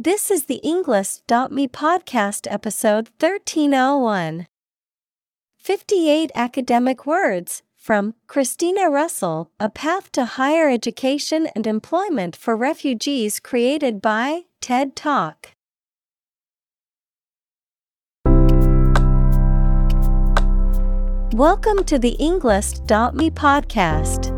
This is the Englist.me podcast episode 1301. 58 academic words from Chrystina Russell A Path to Higher Education and Employment for Refugees created by TED Talk. Welcome to the Englist.me podcast.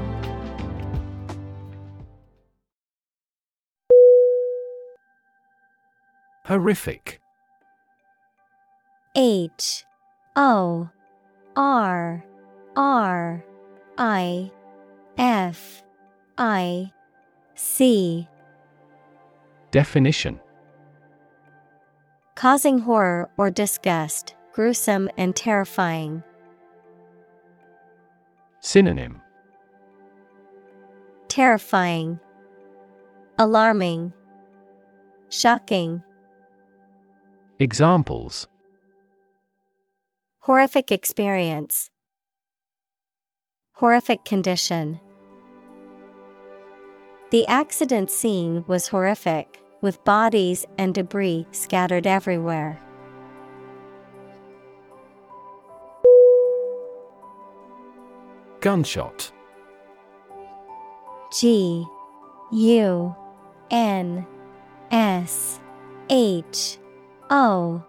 Horrific. H O R R I F I C. Definition Causing horror or disgust, gruesome and terrifying. Synonym Terrifying, Alarming, Shocking. Examples Horrific experience. Horrific condition. The accident scene was horrific, with bodies and debris scattered everywhere. Gunshot. G U N S H O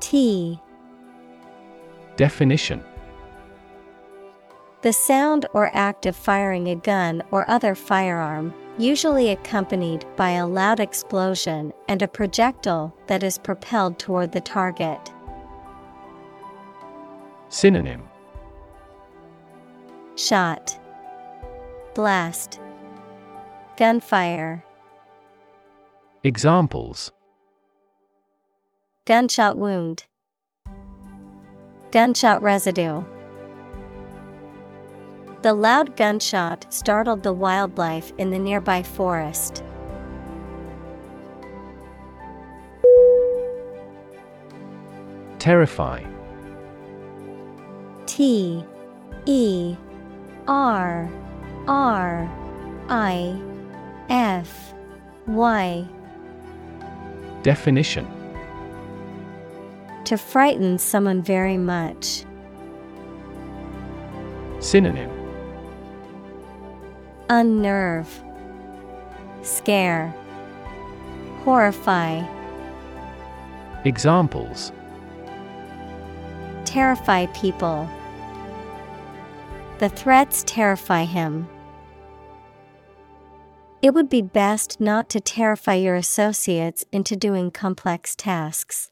T. Definition. The sound or act of firing a gun or other firearm, usually accompanied by a loud explosion and a projectile that is propelled toward the target. Synonym. Shot, Blast, Gunfire, Examples Gunshot wound, Gunshot residue. The loud gunshot startled the wildlife in the nearby forest. Terrify. T E R R I F Y Definition To frighten someone very much. Synonym Unnerve, Scare, Horrify, Examples Terrify people. The threats terrify him. It would be best not to terrify your associates into doing complex tasks.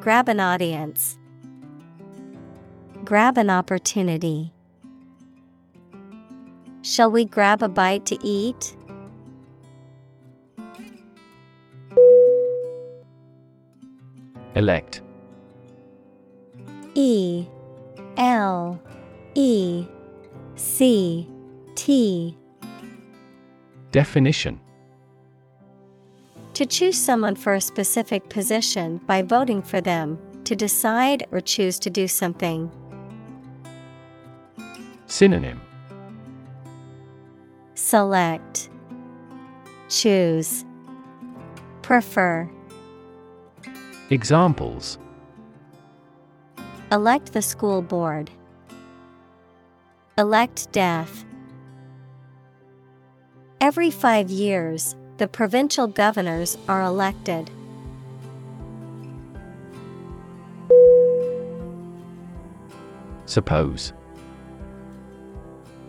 Grab an audience. Grab an opportunity. Shall we grab a bite to eat? Elect. E L E C T Definition To choose someone for a specific position by voting for them, to decide or choose to do something. Synonym Select, Choose, Prefer. Examples Elect the school board. Elect death. Every five years, the provincial governors are elected. Suppose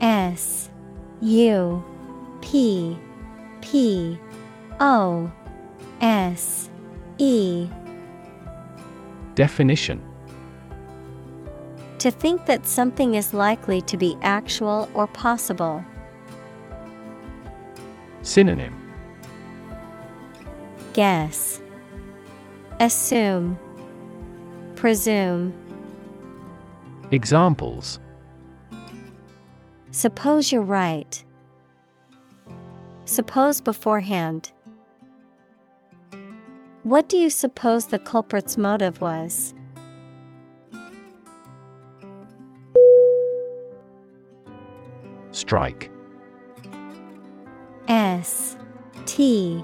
S U P P O S E Definition To think that something is likely to be actual or possible. Synonym Guess, Assume, Presume. Examples Suppose you're right. Suppose beforehand. What do you suppose the culprit's motive was? Strike S T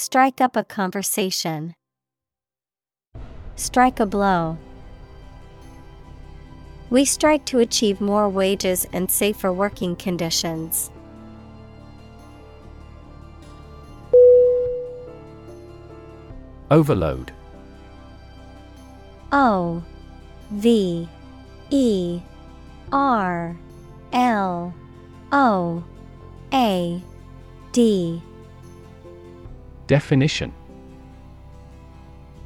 Strike up a conversation. Strike a blow. We strike to achieve more wages and safer working conditions. Overload O V E R L O A D Definition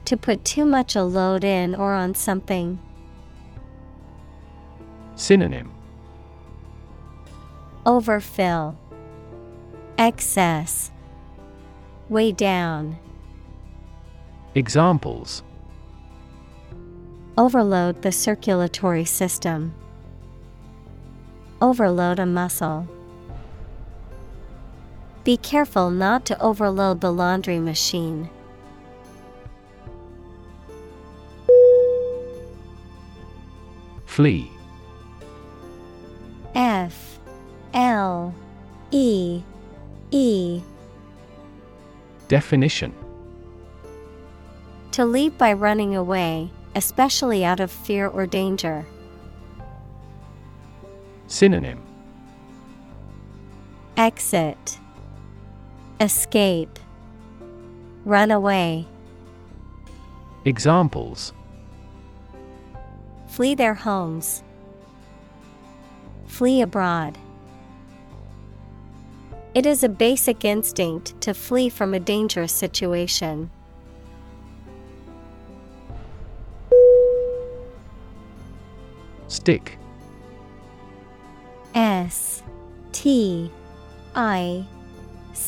To put too much a load in or on something. Synonym Overfill. Excess. Weigh down. Examples Overload the circulatory system. Overload a muscle. Be careful not to overload the laundry machine. Flee. F L E E. Definition. To leave by running away, especially out of fear or danger. Synonym. Exit Escape Run away. Examples Flee their homes. Flee abroad. It is a basic instinct to flee from a dangerous situation. Stick S T I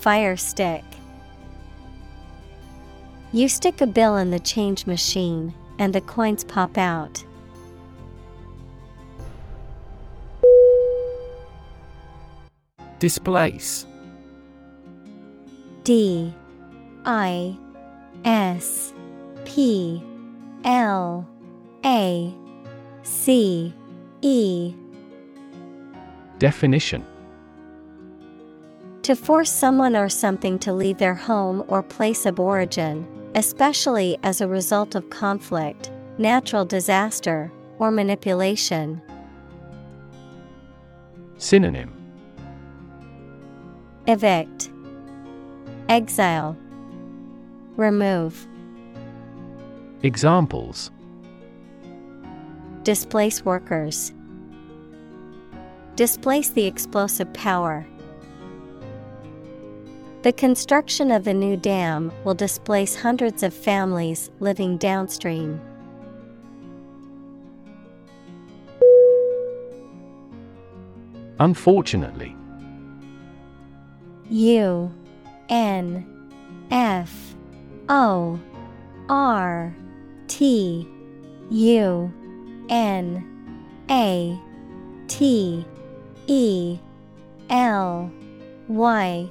Fire stick. You stick a bill in the change machine, and the coins pop out. Displace. D. I. S. P. L. A. C. E. Definition To force someone or something to leave their home or place of origin, especially as a result of conflict, natural disaster, or manipulation. Synonym Evict, Exile, Remove. Examples Displace workers. Displace the explosive power. The construction of the new dam will displace hundreds of families living downstream. Unfortunately. U N F O R T U N A T E L Y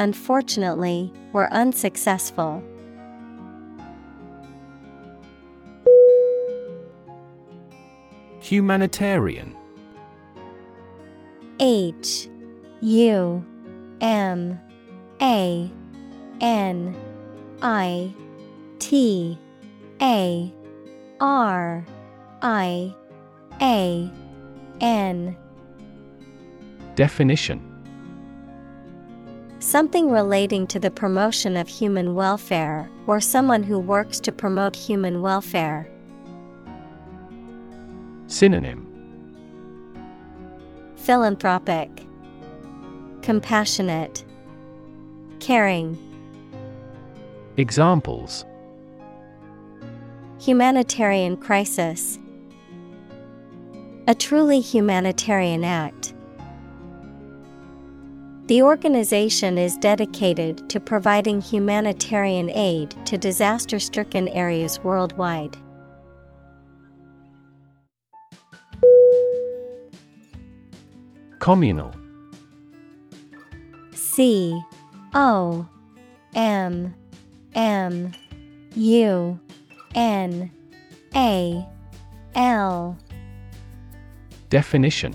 unfortunately, were unsuccessful. Humanitarian. H U M A N I T A R I A N. Definition Something relating to the promotion of human welfare, or someone who works to promote human welfare. Synonym Philanthropic, Compassionate, Caring. Examples Humanitarian crisis. A truly humanitarian act. The organization is dedicated to providing humanitarian aid to disaster stricken areas worldwide. Communal. C O M M U N A L. Definition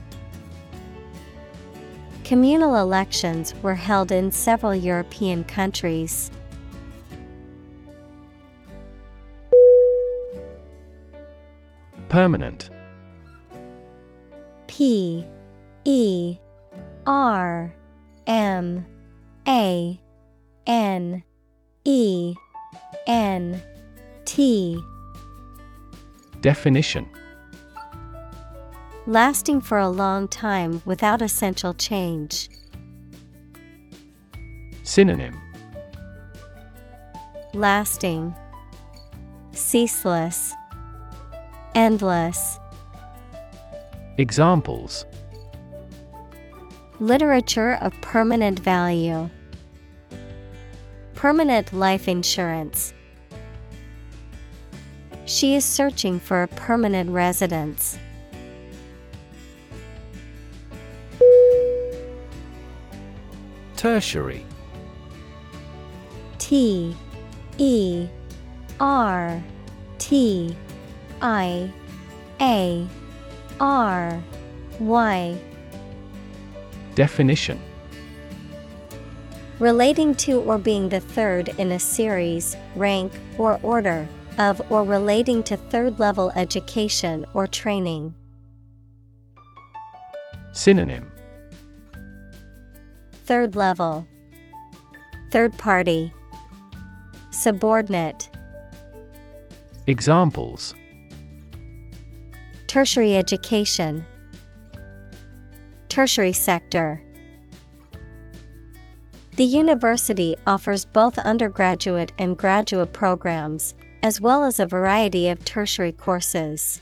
Communal elections were held in several European countries. Permanent. P E R M A N E N T. Definition Lasting for a long time without essential change. Synonym Lasting, Ceaseless, Endless. Examples Literature of permanent value. Permanent life insurance. She is searching for a permanent residence. Tertiary. T E R T I A R Y. Definition. Relating to or being the third in a series, rank, or order of or relating to third level education or training. Synonym Third level, Third party, Subordinate, Examples. Tertiary education, Tertiary sector. The university offers both undergraduate and graduate programs, as well as a variety of tertiary courses.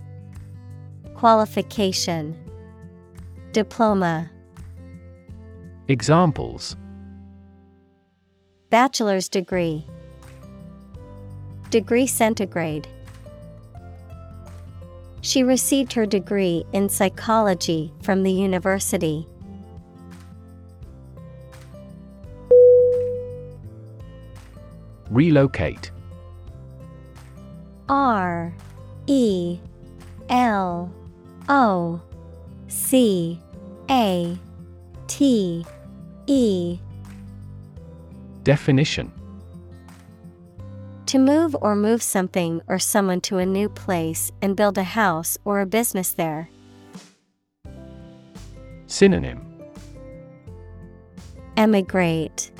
Qualification. Diploma. Examples. Bachelor's degree. Degree centigrade. She received her degree in psychology from the university. Relocate. R E L O C A T E. Definition. To move or move something or someone to a new place and build a house or a business there. Synonym. Emigrate,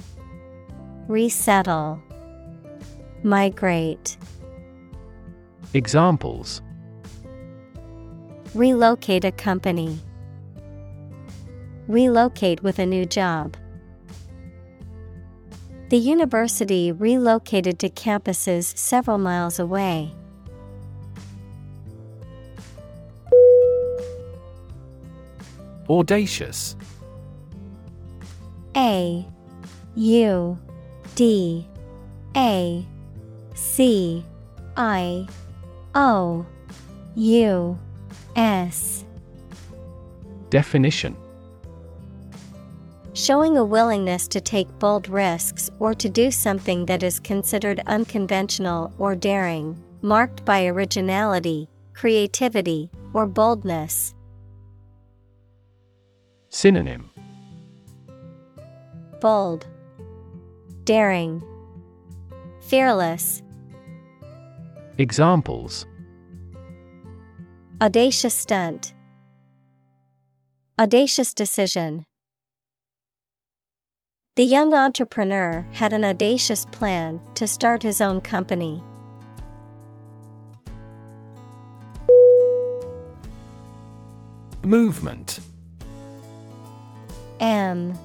Resettle, Migrate. Examples Relocate a company. Relocate with a new job. The university relocated to campuses several miles away. Audacious A U D A C I O U S. Definition. Showing a willingness to take bold risks or to do something that is considered unconventional or daring, marked by originality, creativity, or boldness. Synonym. Bold, Daring, Fearless. Examples Audacious stunt. Audacious decision. The young entrepreneur had an audacious plan to start his own company. Movement. M.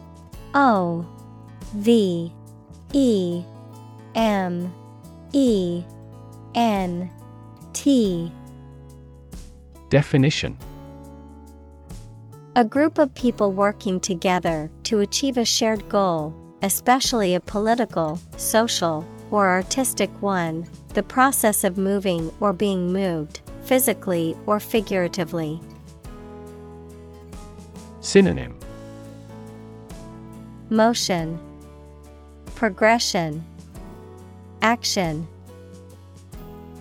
O. V. E. M. E. N. T Definition. A group of people working together to achieve a shared goal, especially a political, social, or artistic one, the process of moving or being moved, physically or figuratively. Synonym. Motion, Progression, Action.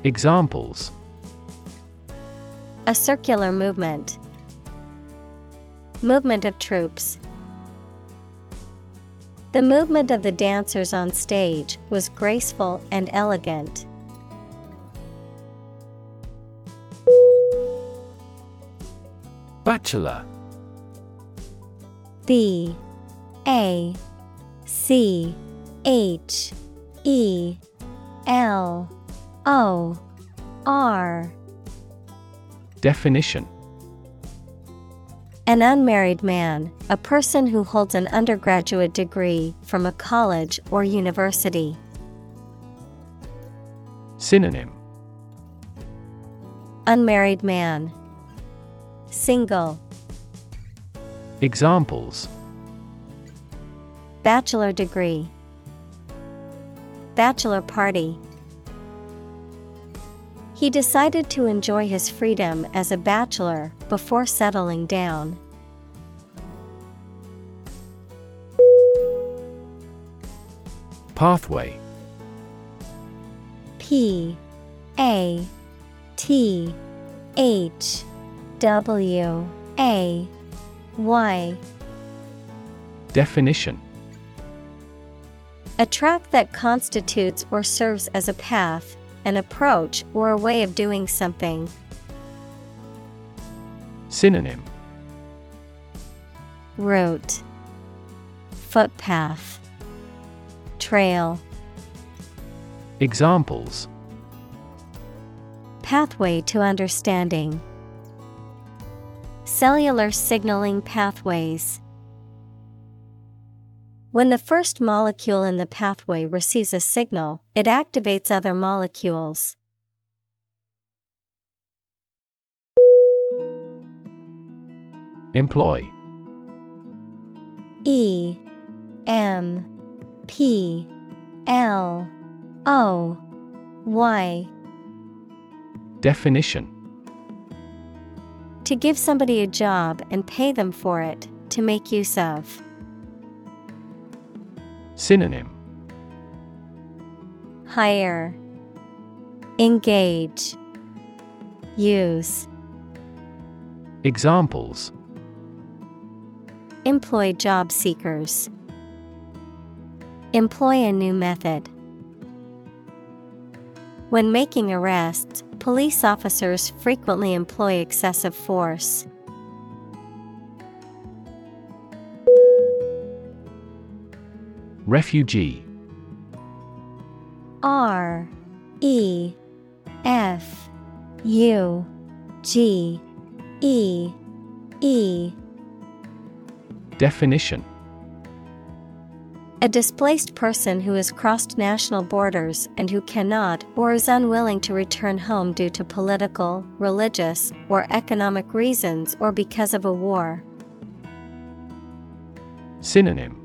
Examples A circular movement. Movement of troops. The movement of the dancers on stage was graceful and elegant. Bachelor B A C H E L O R Definition An unmarried man, a person who holds an undergraduate degree from a college or university. Synonym Unmarried man. Single. Examples Bachelor degree. Bachelor party. He decided to enjoy his freedom as a bachelor before settling down. Pathway. P A T H W A Y. Definition. A track that constitutes or serves as a path an approach, or a way of doing something. Synonym. Route. Footpath. Trail. Examples. Pathway to understanding. Cellular signaling pathways. When the first molecule in the pathway receives a signal, it activates other molecules. Employ E M P L O Y Definition To give somebody a job and pay them for it, to make use of. Synonym Hire, Engage, Use. Examples Employ job seekers. Employ a new method. When making arrests, police officers frequently employ excessive force. Refugee. R E F U G E E. Definition. A displaced person who has crossed national borders and who cannot or is unwilling to return home due to political, religious, or economic reasons or because of a war. Synonym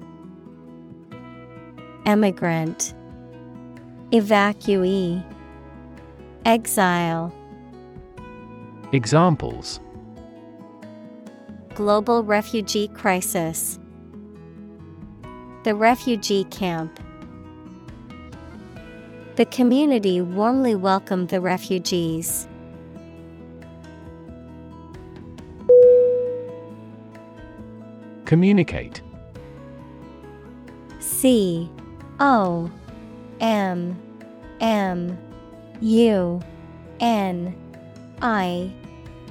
Emigrant, Evacuee, Exile, Examples Global refugee crisis. The refugee camp. The community warmly welcomed the refugees. Communicate C O M M U N I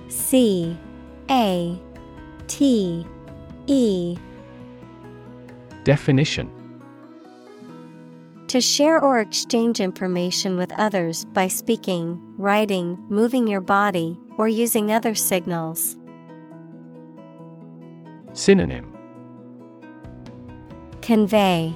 C A T E. Definition. To share or exchange information with others by speaking, writing, moving your body, or using other signals. Synonym. Convey,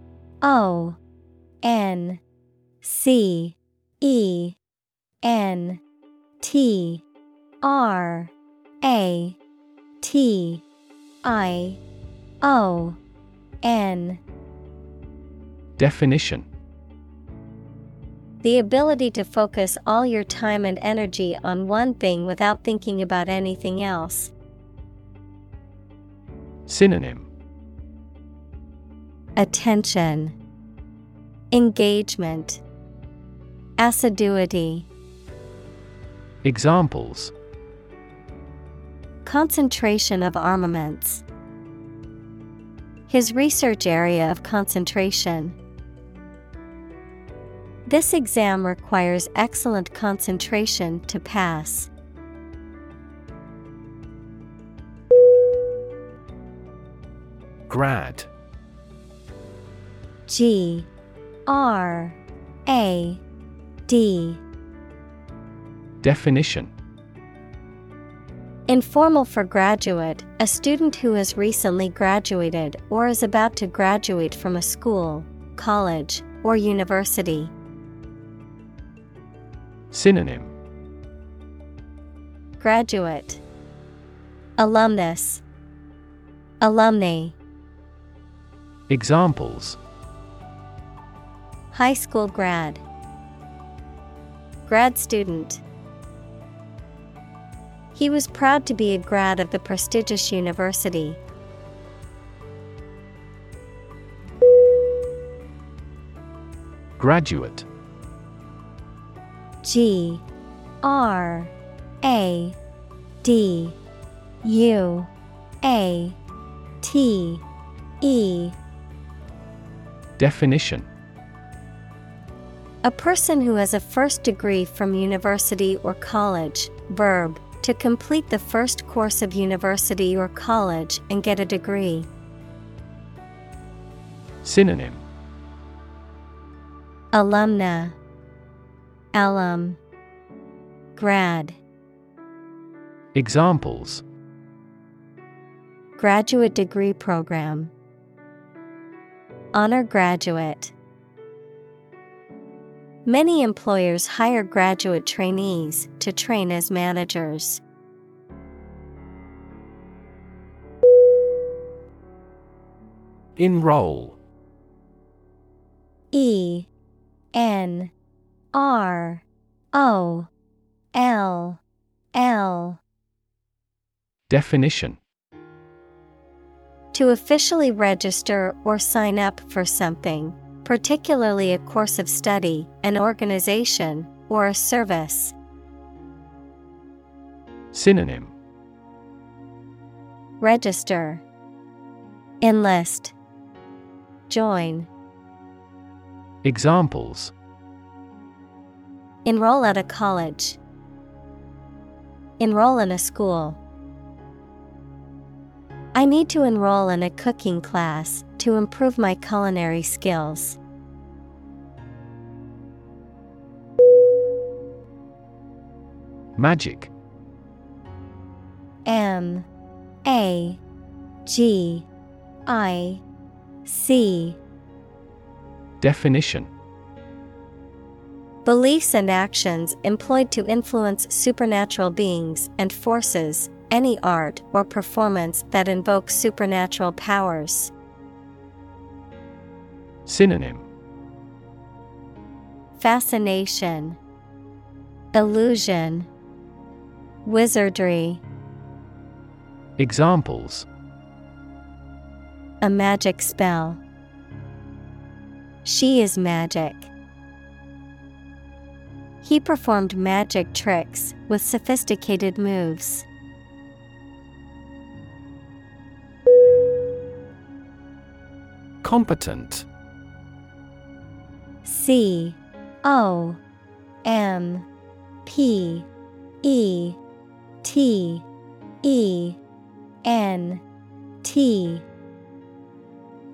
O N C E N T R A T I O N Definition The ability to focus all your time and energy on one thing without thinking about anything else. Synonym Attention, Engagement, Assiduity. Examples Concentration of armaments. His research area of concentration. This exam requires excellent concentration to pass. Grad G R A D. Definition. Informal for graduate, a student who has recently graduated or is about to graduate from a school, college, or university. Synonym. Graduate, Alumnus, Alumni. Examples High school grad, Grad student. He was proud to be a grad of the prestigious university. Graduate G R A D U A T E Definition A person who has a first degree from university or college, verb, to complete the first course of university or college and get a degree. Synonym. Alumna, alum, grad, Examples. Graduate degree program, honor graduate. Many employers hire graduate trainees to train as managers. Enroll. E N R O L L. Definition. To officially register or sign up for something, particularly a course of study, an organization, or a service. Synonym Register, Enlist, Join, Examples Enroll at a college, Enroll in a school. I need to enroll in a cooking class to improve my culinary skills. Magic. M A G I C. Definition. Beliefs and actions employed to influence supernatural beings and forces, any art or performance that invokes supernatural powers. Synonym. Fascination, Illusion, Wizardry, Examples a magic spell. She is magic. He performed magic tricks with sophisticated moves. Competent C O M P E T E N T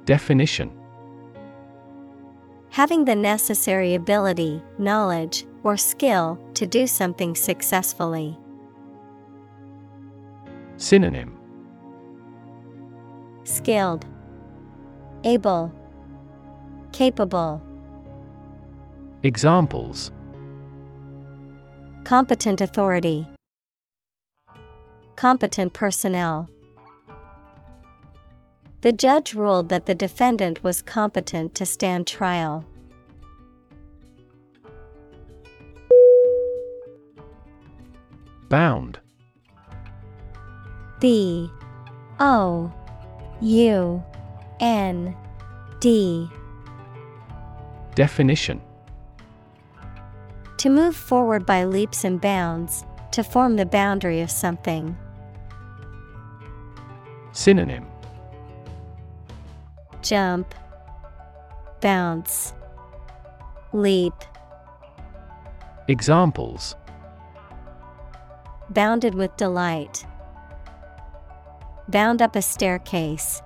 Definition Having the necessary ability, knowledge, or skill to do something successfully. Synonym Skilled, Able, Capable. Examples Competent authority. Competent personnel. The judge ruled that the defendant was competent to stand trial. Bound. B. O. U. N. D. Definition. To move forward by leaps and bounds, to form the boundary of something. Synonym Jump, Bounce, Leap. Examples Bounded with delight. Bound up a staircase.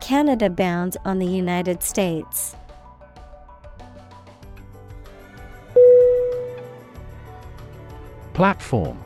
Canada bounds on the United States. Platform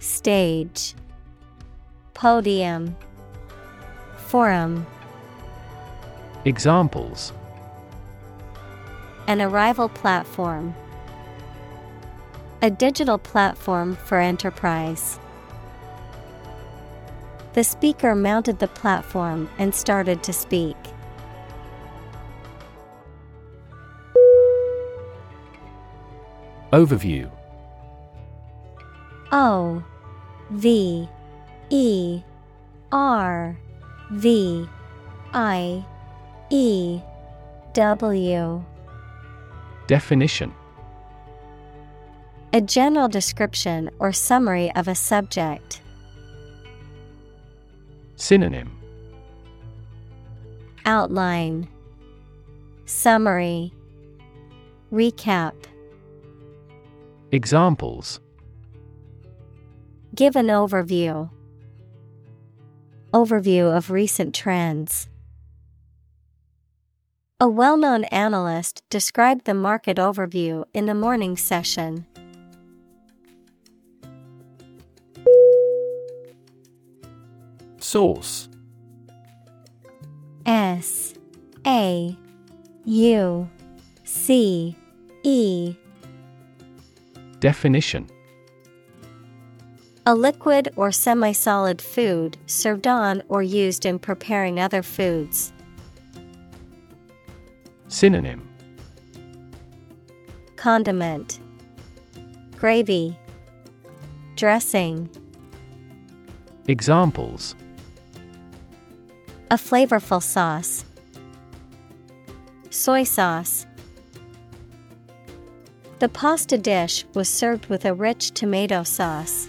Stage Podium Forum Examples An arrival platform. A digital platform for enterprise. The speaker mounted the platform and started to speak. Overview O V E R V I E W. Definition. A general description or summary of a subject. Synonym. Outline. Summary. Recap. Examples Give an overview. Overview of recent trends. A well known analyst described the market overview in the morning session. Sauce S A U C E Definition A liquid or semi solid food served on or used in preparing other foods. Synonym Condiment Gravy Dressing Examples A flavorful sauce. Soy sauce. The pasta dish was served with a rich tomato sauce.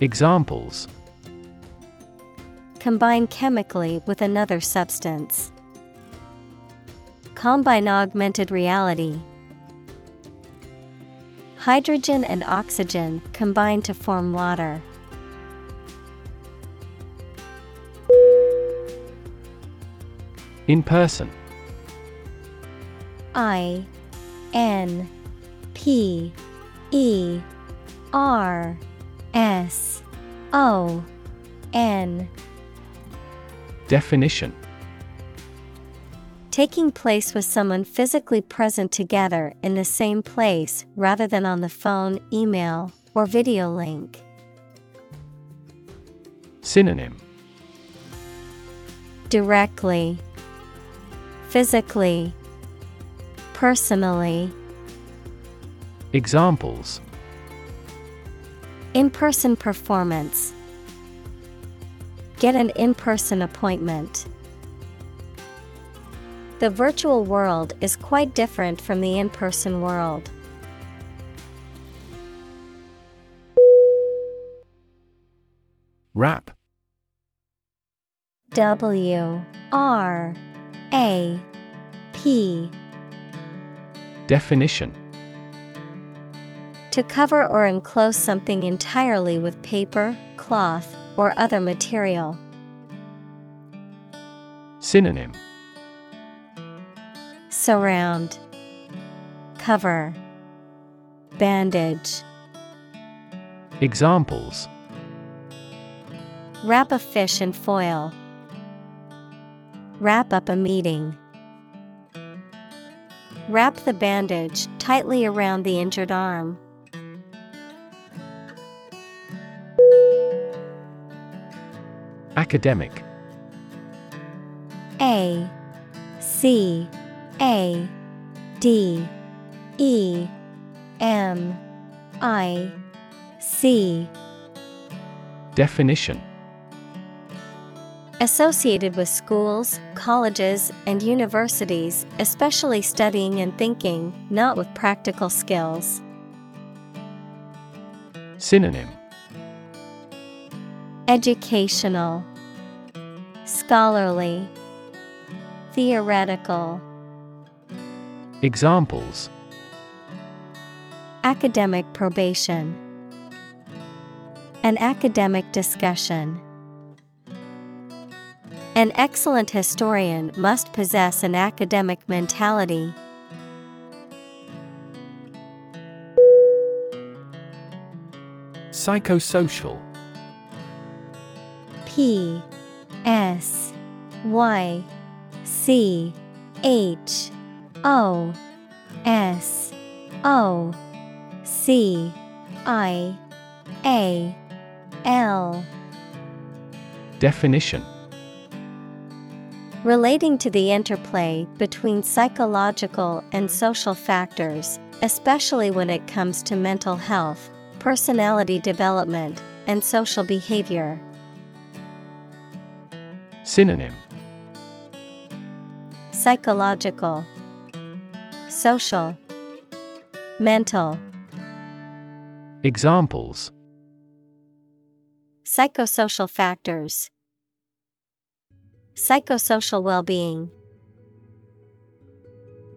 Examples Combine chemically with another substance. Combine augmented reality. Hydrogen and oxygen combine to form water. In person I N P E R S O N. Definition. Taking place with someone physically present together in the same place rather than on the phone, email, or video link. Synonym. Directly, Physically, Personally. Examples In person performance. Get an in person appointment. The virtual world is quite different from the in person world. Wrap W R A P Definition To cover or enclose something entirely with paper, cloth, or other material. Synonym Surround, Cover, Bandage. Examples Wrap a fish in foil. Wrap up a meeting. Wrap the bandage tightly around the injured arm. Academic. A C A D E M I C. Definition. Associated with schools, colleges, and universities, especially studying and thinking, not with practical skills. Synonym. Educational, Scholarly, Theoretical. Examples Academic probation, An academic discussion. An excellent historian must possess an academic mentality. Psychosocial P S Y C H O S O C I A L Definition Relating to the interplay between psychological and social factors, especially when it comes to mental health, personality development, and social behavior. Synonym Psychological, Social, Mental. Examples Psychosocial factors. Psychosocial well being.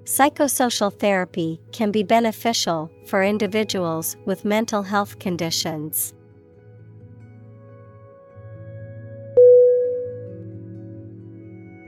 Psychosocial therapy can be beneficial for individuals with mental health conditions.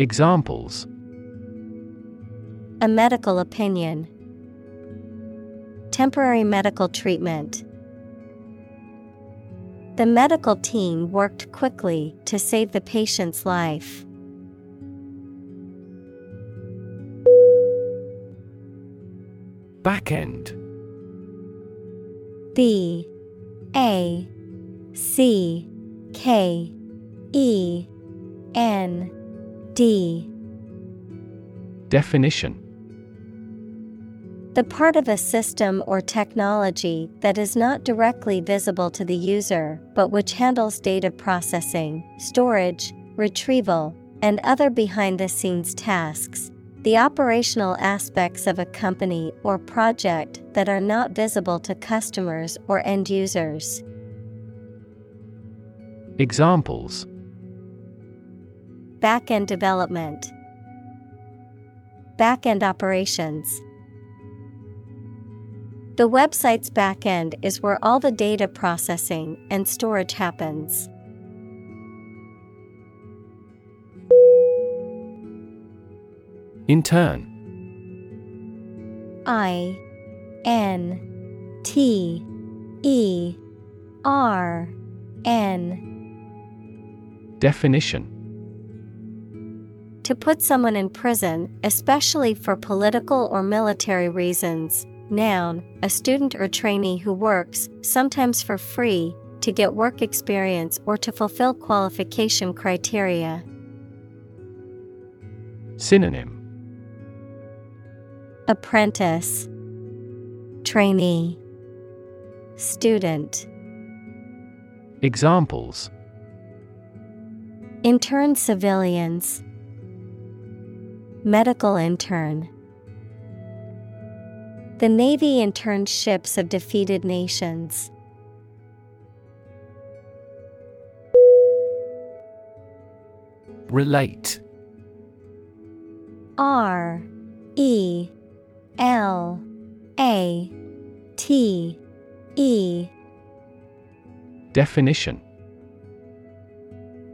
Examples. A medical opinion. Temporary medical treatment. The medical team worked quickly to save the patient's life. Back end B. A. C. K. E. N D Definition The part of a system or technology that is not directly visible to the user but which handles data processing, storage, retrieval, and other behind the scenes tasks. The operational aspects of a company or project that are not visible to customers or end users. Examples Back-end development. Back-end operations. The website's backend is where all the data processing and storage happens. Intern. I N T E R N Definition To put someone in prison, especially for political or military reasons. Noun, a student or trainee who works, sometimes for free, to get work experience or to fulfill qualification criteria. Synonym Apprentice, Trainee, Student. Examples Intern civilians, Medical intern. The Navy interned ships of defeated nations. Relate R E L A T E Definition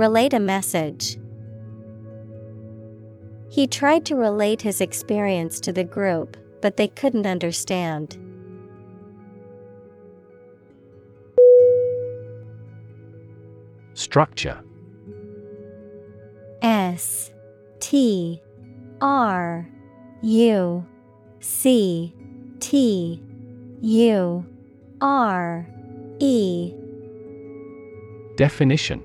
Relate a message. He tried to relate his experience to the group, but they couldn't understand. Structure S T R U C T U R E Definition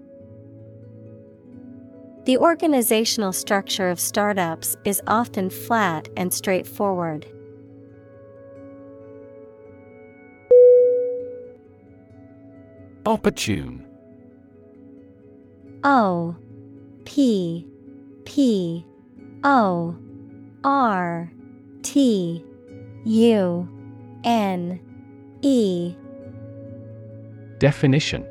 The organizational structure of startups is often flat and straightforward. Opportune. O P P O R T U N E. Definition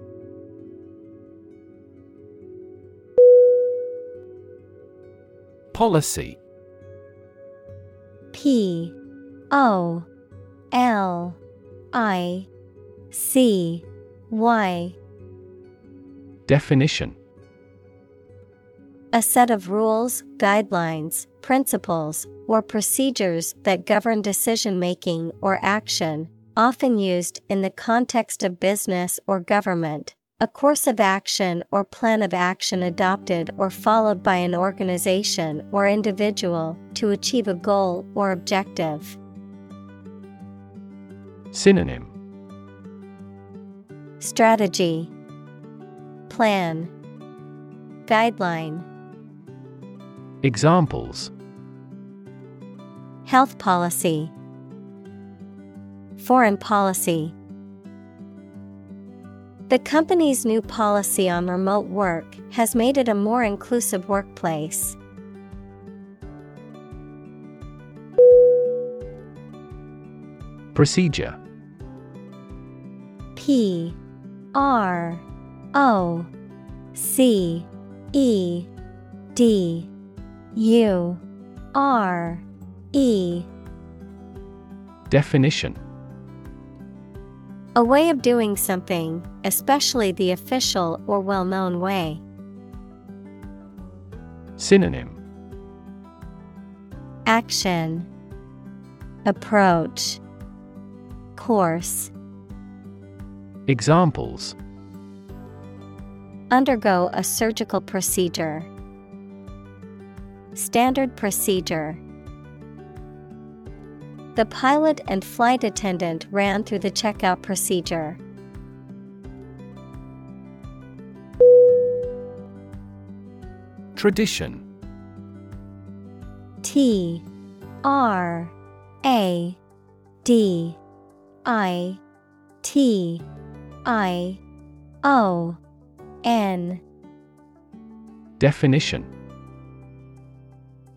Policy. P O L I C Y. Definition. A set of rules, guidelines, principles, or procedures that govern decision making or action, often used in the context of business or government. A course of action or plan of action adopted or followed by an organization or individual to achieve a goal or objective. Synonym. Strategy, Plan, Guideline, Examples. Health Policy, Foreign Policy. The company's new policy on remote work has made it a more inclusive workplace. Procedure. P R O C E D U R E. Definition A way of doing something, especially the official or well known way. Synonym Action Approach Course Examples Undergo a surgical procedure. Standard procedure. The pilot and flight attendant ran through the checkout procedure. Tradition. T R A D I T I O N. Definition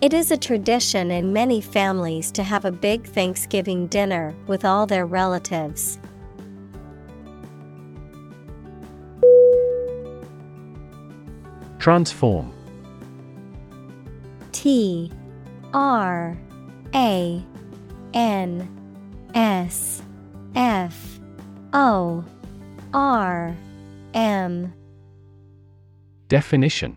It is a tradition in many families to have a big Thanksgiving dinner with all their relatives. Transform. T R A N S F O R M. Definition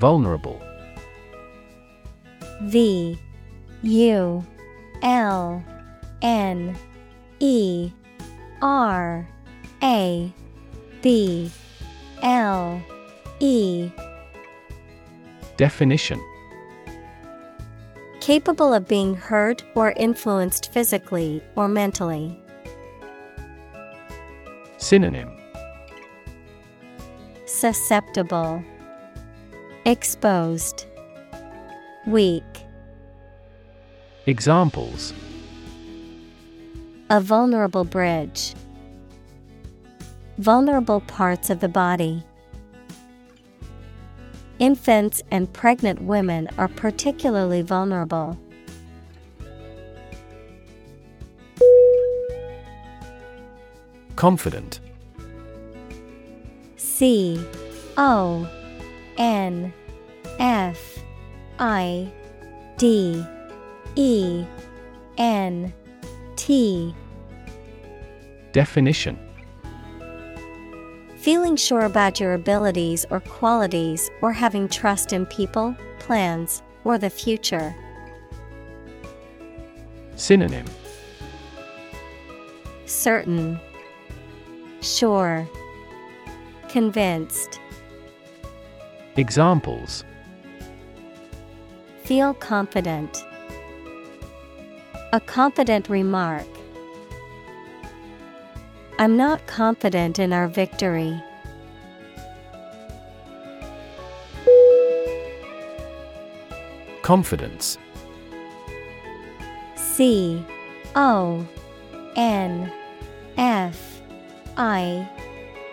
Vulnerable. V U L N E R A B L E. Definition. Capable of being hurt or influenced physically or mentally. Synonym. Susceptible, Exposed, Weak. Examples A vulnerable bridge. Vulnerable parts of the body. Infants and pregnant women are particularly vulnerable. Confident C O N F I D E N T. Definition. Feeling sure about your abilities or qualities or having trust in people, plans, or the future. Synonym. Certain, Sure, Convinced. Examples Feel confident. A confident remark. I'm not confident in our victory. Confidence C O N F I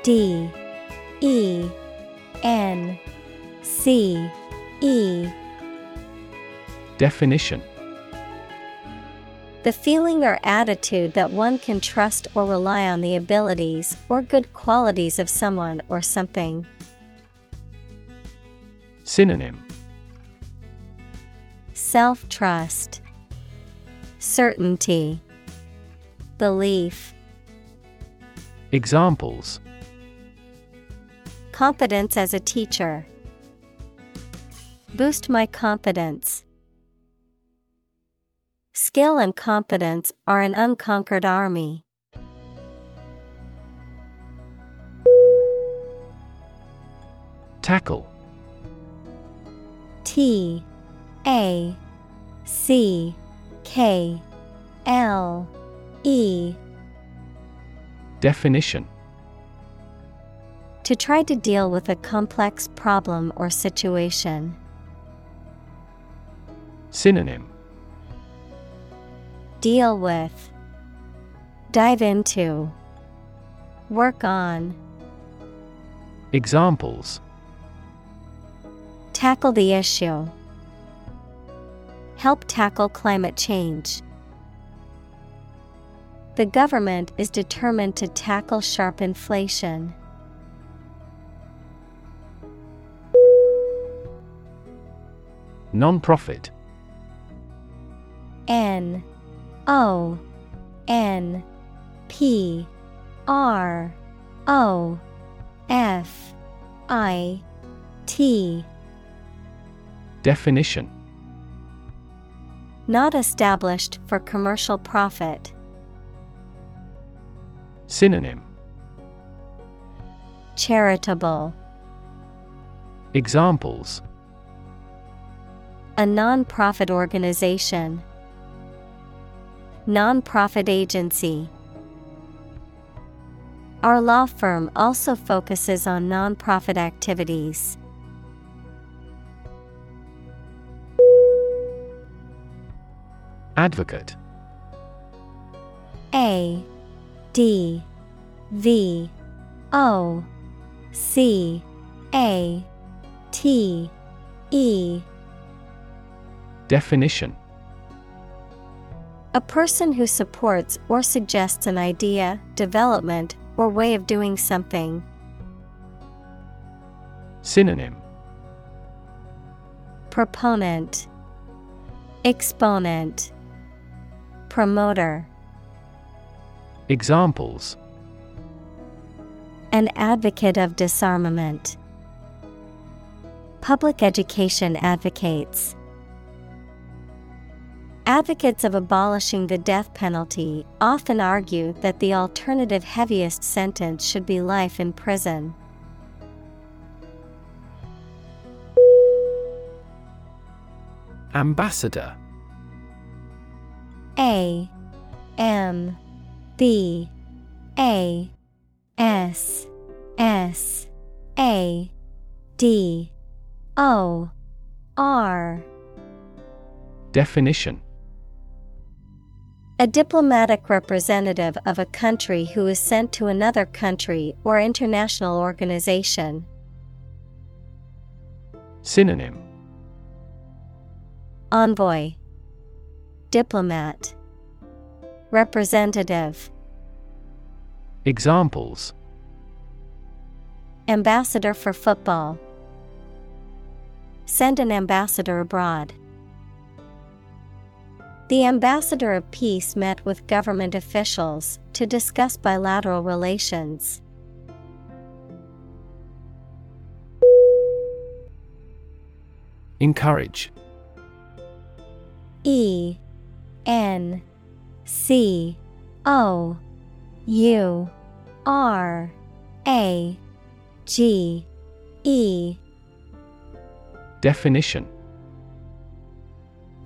D E N C E Definition The feeling or attitude that one can trust or rely on the abilities or good qualities of someone or something. Synonym Self trust, Certainty, Belief. Examples Competence as a teacher. Boost my confidence. Skill and competence are an unconquered army. Tackle T A C K L E Definition To try to deal with a complex problem or situation. Synonym Deal with. Dive into. Work on. Examples Tackle the issue. Help tackle climate change. The government is determined to tackle sharp inflation. Nonprofit N O N P R O F I T Definition Not established for commercial profit. Synonym Charitable Examples A non-profit organization. Non-profit agency. Our law firm also focuses on non-profit activities. Advocate A D V O C A T E Definition A person who supports or suggests an idea, development, or way of doing something. Synonym Proponent Exponent Promoter Examples An advocate of disarmament. Public education advocates. Advocates of abolishing the death penalty often argue that the alternative heaviest sentence should be life in prison. Ambassador. A M B A S S A D O R. Definition A diplomatic representative of a country who is sent to another country or international organization. Synonym Envoy Diplomat Representative Examples Ambassador for football. Send an ambassador abroad. The ambassador of peace met with government officials to discuss bilateral relations. Encourage. E N C O U R A G E. Definition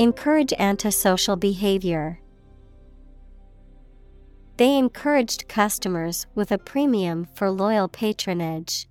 Encourage antisocial behavior. They encouraged customers with a premium for loyal patronage.